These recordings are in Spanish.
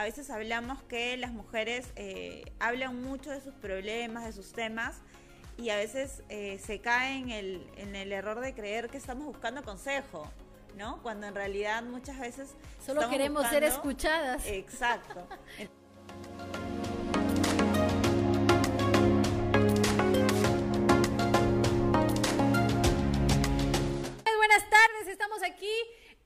a veces hablamos que las mujeres eh, hablan mucho de sus problemas, de sus temas, y a veces eh, se cae en el, en el error de creer que estamos buscando consejo. ¿no? Cuando en realidad muchas veces solo queremos ser escuchadas. Exacto. Buenas tardes, estamos aquí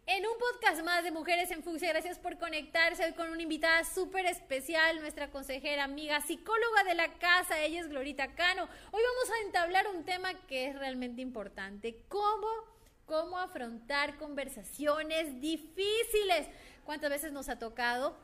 en un podcast más de Mujeres en Fucsia, gracias por conectarse hoy con una invitada súper especial, nuestra consejera, amiga, psicóloga de la casa, ella es Glorita Cano. Hoy vamos a entablar un tema que es realmente importante, cómo, cómo afrontar conversaciones difíciles. ¿Cuántas veces nos ha tocado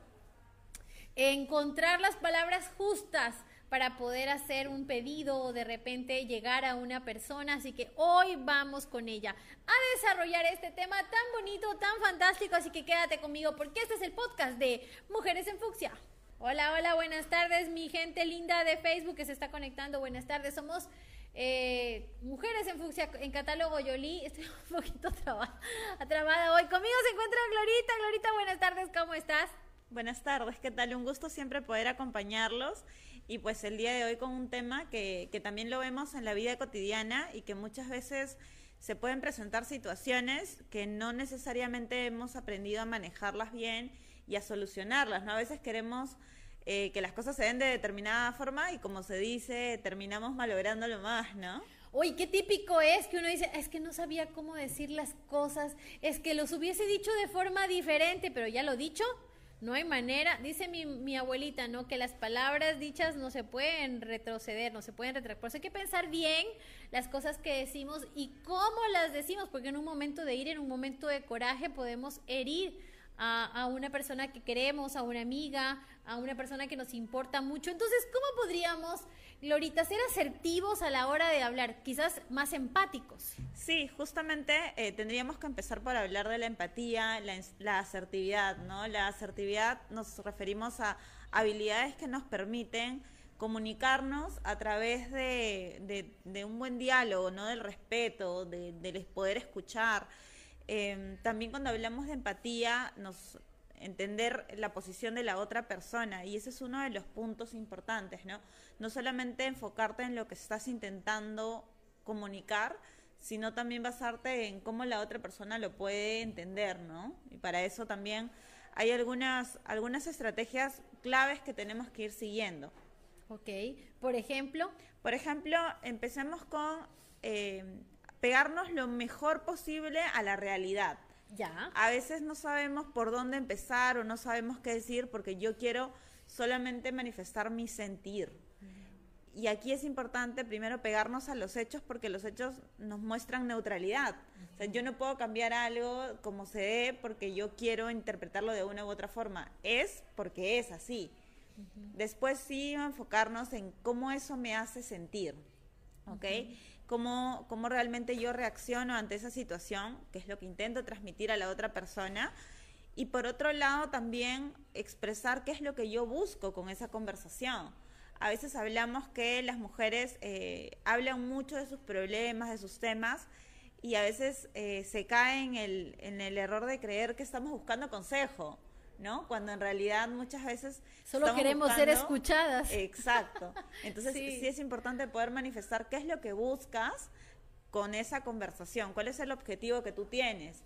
encontrar las palabras justas? Para poder hacer un pedido o de repente llegar a una persona. Así que hoy vamos con ella a desarrollar este tema tan bonito, tan fantástico. Así que quédate conmigo porque este es el podcast de Mujeres en Fucsia. Hola, hola, buenas tardes, mi gente linda de Facebook que se está conectando. Buenas tardes, somos eh, Mujeres en Fucsia en catálogo Yoli. Estoy un poquito trabada hoy. Conmigo se encuentra Glorita. Glorita, buenas tardes, ¿cómo estás? Buenas tardes, ¿qué tal? Un gusto siempre poder acompañarlos y pues el día de hoy con un tema que, también lo vemos en la vida cotidiana y que muchas veces se pueden presentar situaciones que no necesariamente hemos aprendido a manejarlas bien y a solucionarlas, ¿no? A veces queremos eh, que las cosas se den de determinada forma y como se dice, terminamos malográndolo más, ¿no? Uy, qué típico es que uno dice, es que no sabía cómo decir las cosas, es que los hubiese dicho de forma diferente, pero ya lo dicho, no hay manera, dice mi, abuelita, ¿no? Que las palabras dichas no se pueden retroceder, no se pueden retractar. Por eso hay que pensar bien las cosas que decimos y cómo las decimos, porque en un momento de ir, en un momento de coraje, podemos herir a, una persona que queremos, a una amiga, a una persona que nos importa mucho. Entonces, ¿cómo podríamos, Glorita, ser asertivos a la hora de hablar? Quizás más empáticos. Sí, justamente eh, tendríamos que empezar por hablar de la empatía, la, asertividad, ¿no? La asertividad nos referimos a habilidades que nos permiten comunicarnos a través de, un buen diálogo, ¿no? Del respeto, de, del poder escuchar. Em, también cuando hablamos de empatía, nos entender la posición de la otra persona y ese es uno de los puntos importantes, ¿no? No solamente enfocarte en lo que estás intentando comunicar, sino también basarte en cómo la otra persona lo puede entender, ¿no? Y para eso también hay algunas, algunas estrategias claves que tenemos que ir siguiendo. Ok, por ejemplo. Por ejemplo, empecemos con eh, pegarnos lo mejor posible a la realidad. Ya. A veces no sabemos por dónde empezar o no sabemos qué decir porque yo quiero solamente manifestar mi sentir. Y aquí es importante primero pegarnos a los hechos porque los hechos nos muestran neutralidad. O sea, yo no puedo cambiar algo como se ve porque yo quiero interpretarlo de una u otra forma. Es porque es así. Después sí enfocarnos en cómo eso me hace sentir. ¿Ok? Cómo, cómo realmente yo reacciono ante esa situación, que es lo que intento transmitir a la otra persona. Y por otro lado, también expresar qué es lo que yo busco con esa conversación. A veces hablamos que las mujeres eh, hablan mucho de sus problemas, de sus temas, y a veces eh, se cae en el, en el error de creer que estamos buscando consejo. ¿No? Cuando en realidad muchas veces... Solo queremos ser escuchadas. Exacto. Entonces sí. es importante poder manifestar qué es lo que buscas con esa conversación, cuál es el objetivo que tú tienes,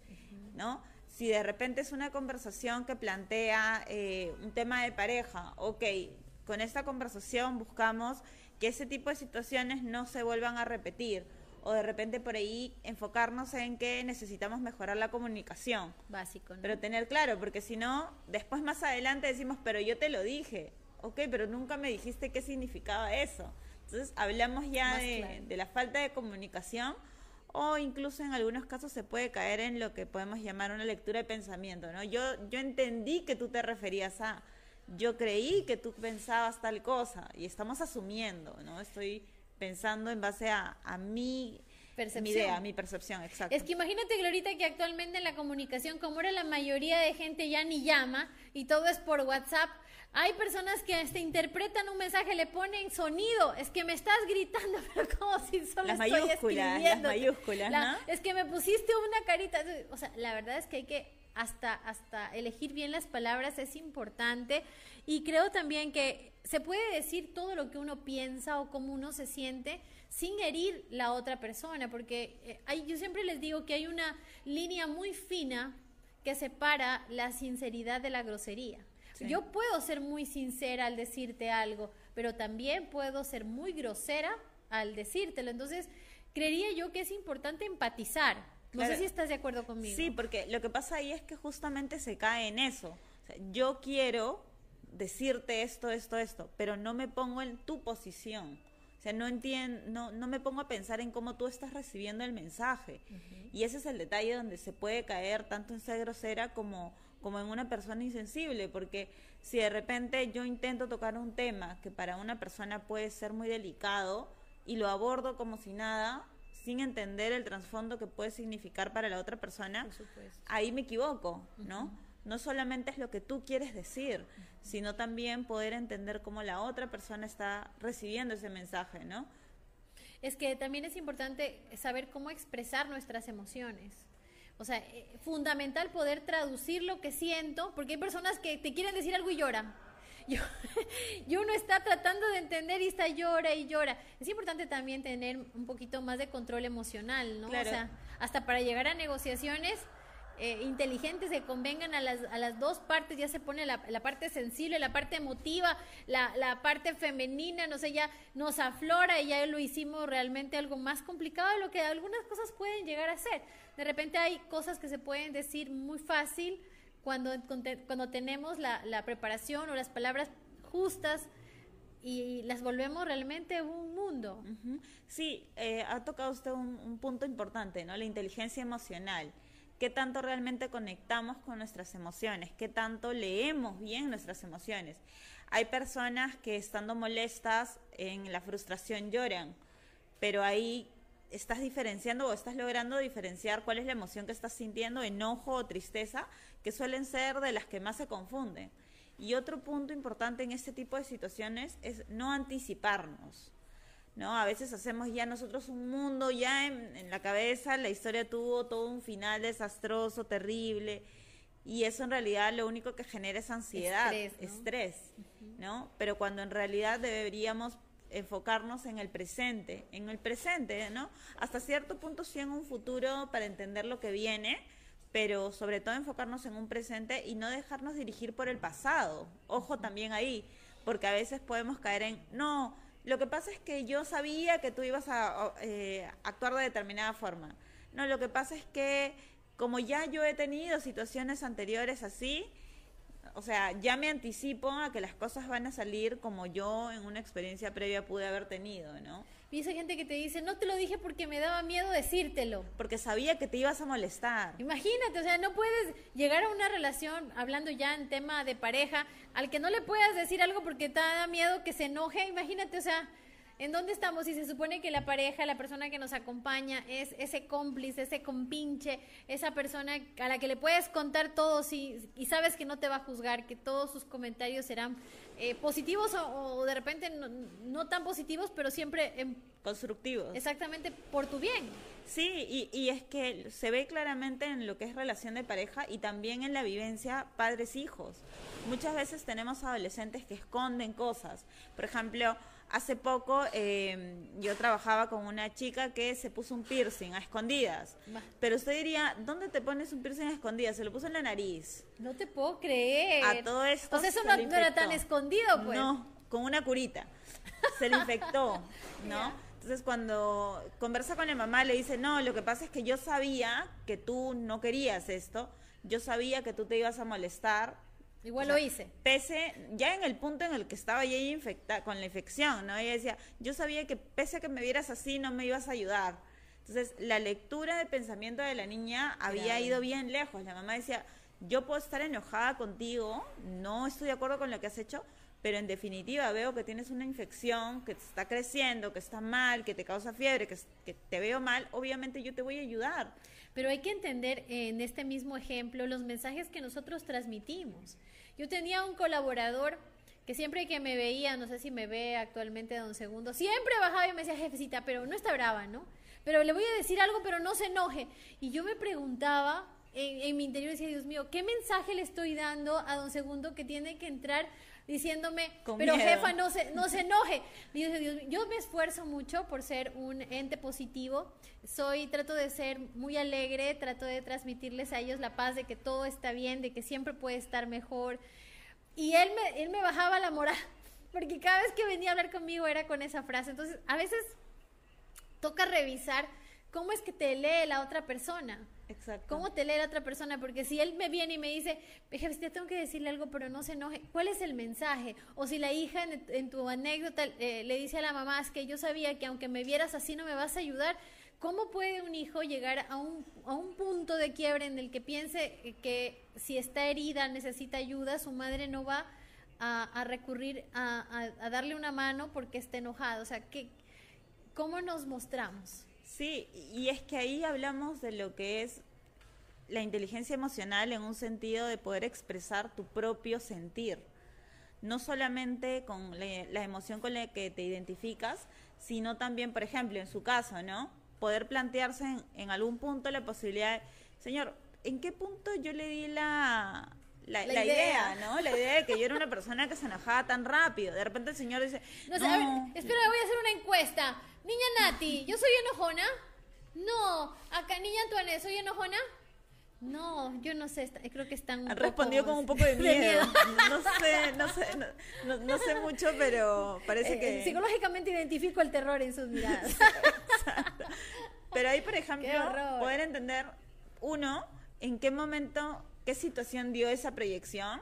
¿no? Si de repente es una conversación que plantea eh, un tema de pareja, ok, con esta conversación buscamos que ese tipo de situaciones no se vuelvan a repetir o de repente por ahí enfocarnos en que necesitamos mejorar la comunicación. Básico, ¿no? Pero tener claro, porque si no, después más adelante decimos, pero yo te lo dije, ok, pero nunca me dijiste qué significaba eso. Entonces hablamos ya de, de la falta de comunicación o incluso en algunos casos se puede caer en lo que podemos llamar una lectura de pensamiento, ¿no? Yo, yo entendí que tú te referías a, yo creí que tú pensabas tal cosa y estamos asumiendo, ¿no? Estoy pensando en base a, a mi, mi idea, mi percepción, exacto. Es que imagínate, Glorita, que actualmente en la comunicación, como ahora la mayoría de gente ya ni llama y todo es por WhatsApp, hay personas que hasta interpretan un mensaje, le ponen sonido, es que me estás gritando, pero como si solo las estoy mayúsculas, Las mayúsculas, ¿no? Es que me pusiste una carita, o sea, la verdad es que hay que hasta, hasta elegir bien las palabras es importante y creo también que se puede decir todo lo que uno piensa o cómo uno se siente sin herir la otra persona, porque eh, hay, yo siempre les digo que hay una línea muy fina que separa la sinceridad de la grosería. Yo puedo ser muy sincera al decirte algo, pero también puedo ser muy grosera al decírtelo. Entonces, creería yo que es importante empatizar. No sé si estás de acuerdo conmigo. Sí, porque lo que pasa ahí es que justamente se cae en eso. yo quiero decirte esto, esto, esto, pero no me pongo en tu posición. O sea, no entiendo, no, no me pongo a pensar en cómo tú estás recibiendo el mensaje. Y ese es el detalle donde se puede caer tanto en ser grosera como, como en una persona insensible, porque si de repente yo intento tocar un tema que para una persona puede ser muy delicado y lo abordo como si nada, sin entender el trasfondo que puede significar para la otra persona, ahí me equivoco, ¿no? No solamente es lo que tú quieres decir, sino también poder entender cómo la otra persona está recibiendo ese mensaje, ¿no? Es que también es importante saber cómo expresar nuestras emociones. O sea, eh, fundamental poder traducir lo que siento, porque hay personas que te quieren decir algo y lloran. Y uno está tratando de entender y está llora y llora. Es importante también tener un poquito más de control emocional, ¿no? O sea, hasta para llegar a negociaciones eh, inteligentes que convengan a las, a las dos partes, ya se pone la, la parte sensible, la parte emotiva, la, la, parte femenina, no sé, ya nos aflora y ya lo hicimos realmente algo más complicado de lo que algunas cosas pueden llegar a ser. De repente hay cosas que se pueden decir muy fácil, cuando, cuando tenemos la, la preparación o las palabras justas y las volvemos realmente un mundo. Sí, eh, ha tocado usted un, punto importante, ¿no? La inteligencia emocional. ¿Qué tanto realmente conectamos con nuestras emociones? ¿Qué tanto leemos bien nuestras emociones? Hay personas que estando molestas en la frustración lloran, pero ahí estás diferenciando o estás logrando diferenciar cuál es la emoción que estás sintiendo, enojo o tristeza, que suelen ser de las que más se confunden. Y otro punto importante en este tipo de situaciones es no anticiparnos. ¿no? A veces hacemos ya nosotros un mundo ya en, la cabeza, la historia tuvo todo un final desastroso, terrible, y eso en realidad lo único que genera es ansiedad, estrés, ¿no? Pero cuando en realidad deberíamos enfocarnos en el presente, en el presente, ¿no? Hasta cierto punto sí en un futuro para entender lo que viene, pero sobre todo enfocarnos en un presente y no dejarnos dirigir por el pasado. Ojo también ahí, porque a veces podemos caer en, no, lo que pasa es que yo sabía que tú ibas a eh, actuar de determinada forma. No, lo que pasa es que como ya yo he tenido situaciones anteriores así, o sea, ya me anticipo a que las cosas van a salir como yo en una experiencia previa pude haber tenido, ¿no? Y esa gente que te dice, no te lo dije porque me daba miedo decírtelo. Porque sabía que te ibas a molestar. Imagínate, o sea, no puedes llegar a una relación, hablando ya en tema de pareja, al que no le puedas decir algo porque te da miedo que se enoje. Imagínate, o sea, ¿En dónde estamos? Si se supone que la pareja, la persona que nos acompaña, es ese cómplice, ese compinche, esa persona a la que le puedes contar todo y, y sabes que no te va a juzgar, que todos sus comentarios serán eh, positivos o, de repente no, tan positivos, pero siempre constructivos. Exactamente, por tu bien. Sí, y, y, es que se ve claramente en lo que es relación de pareja y también en la vivencia padres-hijos. Muchas veces tenemos adolescentes que esconden cosas. Por ejemplo, Hace poco em, yo trabajaba con una chica que se puso un piercing a escondidas. Pero usted diría, ¿dónde te pones un piercing a escondidas? Se lo puso en la nariz. No te puedo creer. A todo esto. O sea, eso no, era tan escondido, pues. No, con una curita. Se le infectó, ¿no? Entonces cuando conversa con la mamá le dice, no, lo que pasa es que yo sabía que tú no querías esto, yo sabía que tú te ibas a molestar, Igual lo hice. Pese, ya en el punto en el que estaba ya infectada con la infección, ¿no? Ella decía, yo sabía que pese a que me vieras así, no me ibas a ayudar. Entonces, la lectura de pensamiento de la niña había ido bien lejos. La mamá decía, yo puedo estar enojada contigo, no estoy de acuerdo con lo que has hecho, pero en definitiva veo que tienes una infección, que te está creciendo, que está mal, que te causa fiebre, que, que te veo mal, obviamente yo te voy a ayudar. Pero hay que entender en este mismo ejemplo los mensajes que nosotros transmitimos. Yo tenía un colaborador que siempre que me veía, no sé si me ve actualmente don Segundo, siempre bajaba y me decía, jefecita, pero no está brava, ¿no? Pero le voy a decir algo, pero no se enoje. Y yo me preguntaba, en, mi interior decía, Dios mío, ¿qué mensaje le estoy dando a don Segundo que tiene que entrar diciéndome, pero jefa, no se, no se enoje? Dios, Dios, yo me esfuerzo mucho por ser un ente positivo, soy, trato de ser muy alegre, trato de transmitirles a ellos la paz de que todo está bien, de que siempre puede estar mejor. Y él me, él me bajaba la moral, porque cada vez que venía a hablar conmigo era con esa frase. Entonces, a veces toca revisar cómo es que te lee la otra persona. Exacto. ¿Cómo te lee la otra persona? Porque si él me viene y me dice, jefe, te tengo que decirle algo, pero no se enoje, ¿cuál es el mensaje? O si la hija en, tu anécdota eh, le dice a la mamá, es que yo sabía que aunque me vieras así no me vas a ayudar, ¿cómo puede un hijo llegar a un, a un punto de quiebre en el que piense que si está herida, necesita ayuda, su madre no va a, recurrir a, a, darle una mano porque está enojado? O sea, ¿qué, ¿cómo nos mostramos? Sí, y es que ahí hablamos de lo que es la inteligencia emocional en un sentido de poder expresar tu propio sentir. No solamente con la, emoción con la que te identificas, sino también, por ejemplo, en su caso, ¿no? Poder plantearse en, algún punto la posibilidad de, señor, ¿en qué punto yo le di la, la, idea. ¿no? La idea de que yo era una persona que se enojaba tan rápido. De repente el señor dice, no, espera, voy a hacer una encuesta. Niña Nati, ¿yo soy enojona? No. Acá, niña Antoine, ¿soy enojona? No, yo no sé, creo que están un respondido con un poco de miedo. No sé, no sé, no, sé mucho, pero parece eh, que... Psicológicamente identifico el terror en sus miradas. pero ahí, por ejemplo, poder entender, uno, en qué momento, qué situación dio esa proyección,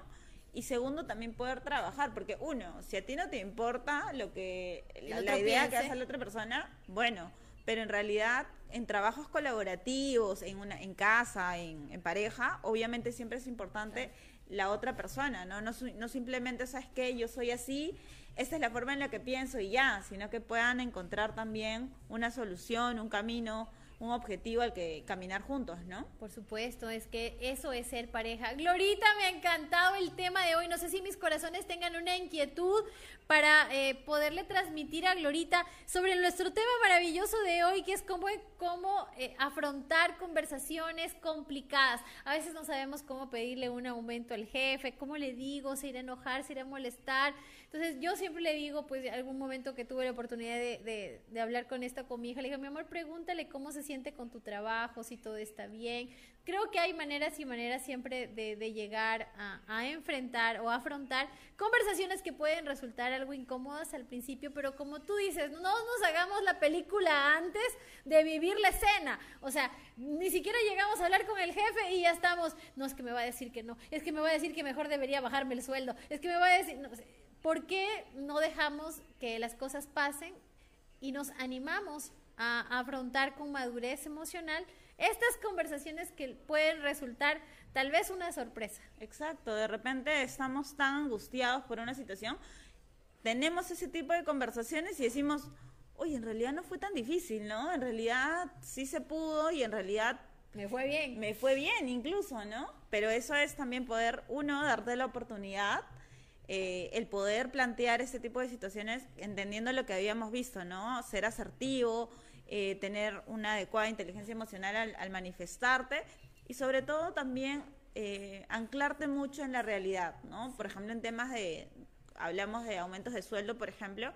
y segundo, también poder trabajar, porque uno, si a ti no te importa lo que la, idea que hace la otra persona, bueno, pero en realidad en trabajos colaborativos, en una en casa, en, pareja, obviamente siempre es importante la otra persona, ¿no? No, no simplemente, ¿sabes qué? Yo soy así, esta es la forma en la que pienso y ya, sino que puedan encontrar también una solución, un camino, un objetivo al que caminar juntos, ¿no? Por supuesto, es que eso es ser pareja. Glorita, me ha encantado el tema de hoy. No sé si mis corazones tengan una inquietud para eh, poderle transmitir a Glorita sobre nuestro tema maravilloso de hoy, que es cómo, cómo eh, afrontar conversaciones complicadas. A veces no sabemos cómo pedirle un aumento al jefe, cómo le digo, se irá a enojar, se irá a molestar. Entonces yo siempre le digo, pues algún momento que tuve la oportunidad de, de, hablar con esta con mi hija, le digo, mi amor, pregúntale cómo se siente con tu trabajo, si todo está bien. Creo que hay maneras y maneras siempre de, llegar a, a, enfrentar o afrontar conversaciones que pueden resultar algo incómodas al principio, pero como tú dices, no nos hagamos la película antes de vivir la escena. O sea, ni siquiera llegamos a hablar con el jefe y ya estamos, no es que me va a decir que no, es que me va a decir que mejor debería bajarme el sueldo, es que me va a decir... No, ¿Por qué no dejamos que las cosas pasen y nos animamos a afrontar con madurez emocional estas conversaciones que pueden resultar tal vez una sorpresa? Exacto, de repente estamos tan angustiados por una situación, tenemos ese tipo de conversaciones y decimos, oye, en realidad no fue tan difícil, ¿no? En realidad sí se pudo y en realidad... Me fue bien. Me fue bien incluso, ¿no? Pero eso es también poder, uno, darte la oportunidad eh, el poder plantear este tipo de situaciones entendiendo lo que habíamos visto, ¿no? Ser asertivo, eh, tener una adecuada inteligencia emocional al, manifestarte y sobre todo también eh, anclarte mucho en la realidad, ¿no? Por ejemplo, en temas de, hablamos de aumentos de sueldo, por ejemplo,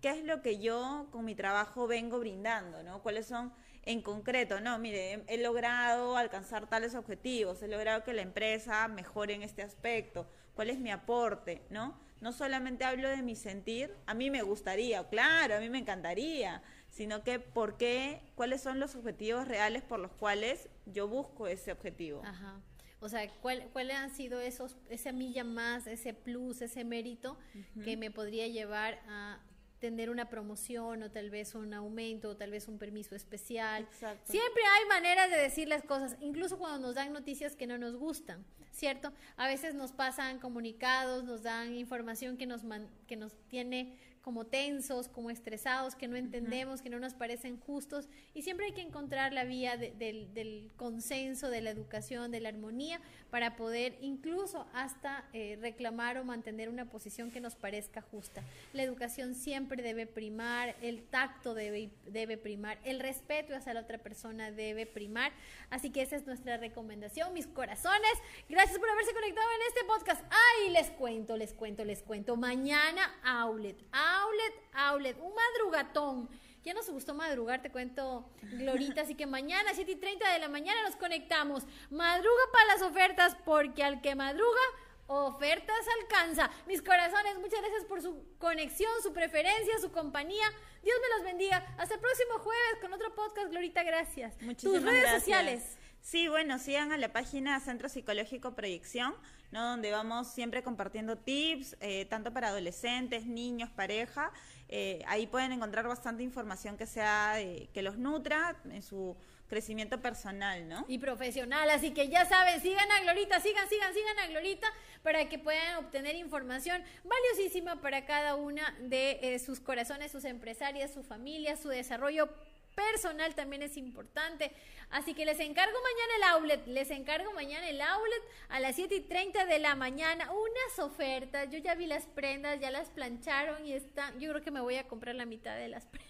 ¿qué es lo que yo con mi trabajo vengo brindando, ¿no? ¿Cuáles son en concreto? No, mire, he logrado alcanzar tales objetivos, he logrado que la empresa mejore en este aspecto cuál es mi aporte, ¿no? No solamente hablo de mi sentir, a mí me gustaría, claro, a mí me encantaría, sino que por qué, cuáles son los objetivos reales por los cuales yo busco ese objetivo. Ajá. O sea, ¿cuál, ¿cuáles han sido esos, esa milla más, ese plus, ese mérito que me podría llevar a tener una promoción o tal vez un aumento o tal vez un permiso especial. Siempre hay maneras de decir las cosas, incluso cuando nos dan noticias que no nos gustan, ¿cierto? A veces nos pasan comunicados, nos dan información que nos, que nos tiene como tensos, como estresados, que no entendemos, que no nos parecen justos. Y siempre hay que encontrar la vía del consenso, de la educación, de la armonía, para poder incluso hasta eh, reclamar o mantener una posición que nos parezca justa. La educación siempre debe primar, el tacto debe, debe primar, el respeto hacia la otra persona debe primar. Así que esa es nuestra recomendación, mis corazones. Gracias por haberse conectado en este podcast. Ay, les cuento, les cuento, les cuento. Mañana, outlet. Outlet, outlet, un madrugatón. Ya nos gustó madrugar, te cuento, Glorita. Así que mañana, 7 y 30 de la mañana, nos conectamos. Madruga para las ofertas, porque al que madruga, ofertas alcanza. Mis corazones, muchas gracias por su conexión, su preferencia, su compañía. Dios me los bendiga. Hasta el próximo jueves con otro podcast, Glorita. Gracias. Muchísimas Tus redes sociales. Sí, bueno, sigan a la página Centro Psicológico Proyección, ¿no? donde vamos siempre compartiendo tips, eh, tanto para adolescentes, niños, pareja. Eh, ahí pueden encontrar bastante información que sea que los nutra en su crecimiento personal, ¿no? Y profesional, así que ya saben, sigan a Glorita, sigan, sigan, sigan a Glorita para que puedan obtener información valiosísima para cada una de eh, sus corazones, sus empresarias, su familia, su desarrollo personal también es importante. Así que les encargo mañana el outlet, les encargo mañana el outlet a las 7 y 30 de la mañana. Unas ofertas, yo ya vi las prendas, ya las plancharon y están, yo creo que me voy a comprar la mitad de las prendas.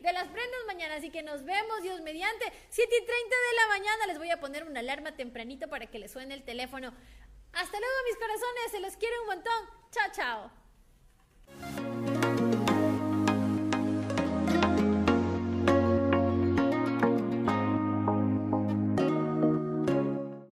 De las prendas mañana, así que nos vemos, Dios mediante. 7 y 30 de la mañana les voy a poner una alarma tempranito para que les suene el teléfono. Hasta luego, mis corazones, se los quiero un montón. Chao, chao.